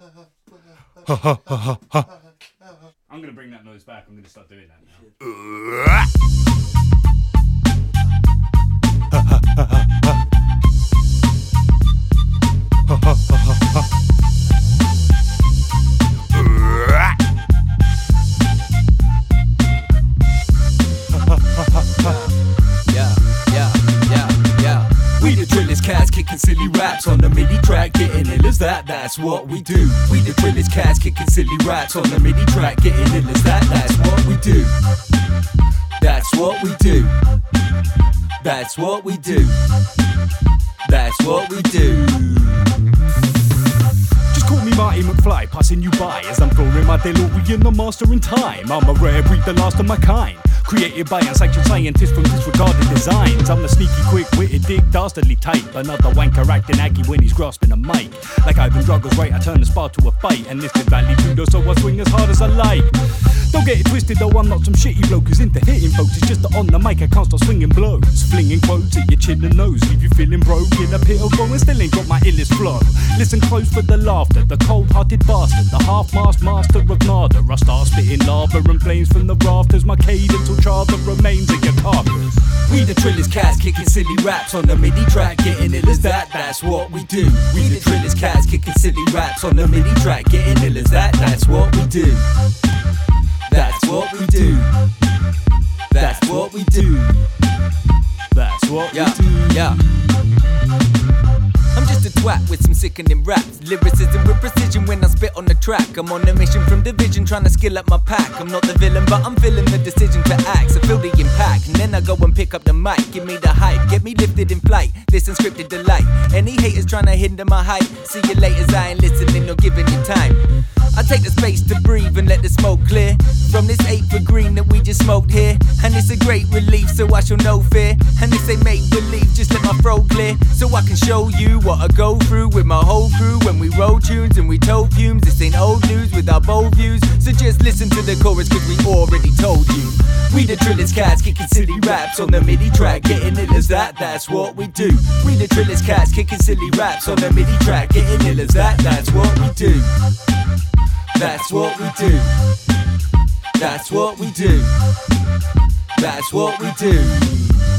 I'm gonna bring that noise back. I'm gonna start doing that now. Yeah, yeah, yeah, yeah. We the trillest cats kicking silly raps on the MIDI track, that, that's what we do. We the trillest cats kicking silly raps on the MIDI track, getting ill as that, that's what we do. That's what we do. That's what we do. That's what we do. Just call me Marty McFly, passing you by as I'm throwing my DeLorean, the master in time. I'm a rare breed, the last of my kind. Created by unsanctioned scientists from disregarded designs. I'm the sneaky, quick-witted, dick, dastardly type. Another wanker acting aggy when he's grasping a mic. Like Ivan Drago's right, I turn the spar to a fight. And this is Vale Tudo, so I swing as hard as I like. Don't get it twisted though, I'm not some shitty bloke who's into hitting folks. It's just that on the mic I can't stop swinging blows. Flinging quotes at your chin and nose. Leave you feeling broke in a pit of and still ain't got my illest flow. Listen close for the laughter, the cold hearted bastard, half mast master of nada. I start spitting lava and flames from the rafters. My cadence will char the remains of your carcass. We the trillest cats kicking silly raps on the MIDI track, getting ill as that, that's what we do. We the trillest cats kicking silly raps on the MIDI track, getting ill as that, that's what we do. That's what we do. That's what we do. That's what Yeah, we do. yeah. With some sickening raps. Lyricism with precision when I spit on the track. I'm on a mission from division, trying to skill up my pack. I'm not the villain, but I'm feeling the decision to act. So feel the impact, and then I go and pick up the mic. Give me the hype, get me lifted in flight. This unscripted delight. Any haters trying to hinder my hype. See you later, I ain't listening or giving you time. I take the space to breathe and let the smoke clear from this for green that we just smoked here. And it's a great relief, so I shall no fear. And this ain't make believe, just my throat clear so I can show you what I go through with my whole crew when we roll tunes and we tow fumes. This ain't old news with our bold views, so just listen to the chorus cause we already told you. We the trillest cats kicking silly raps on the MIDI track, getting ill as that, that's what we do. We the trillest cats kicking silly raps on the MIDI track, getting ill as that, that's what we do. That's what we do. That's what we do. That's what we do.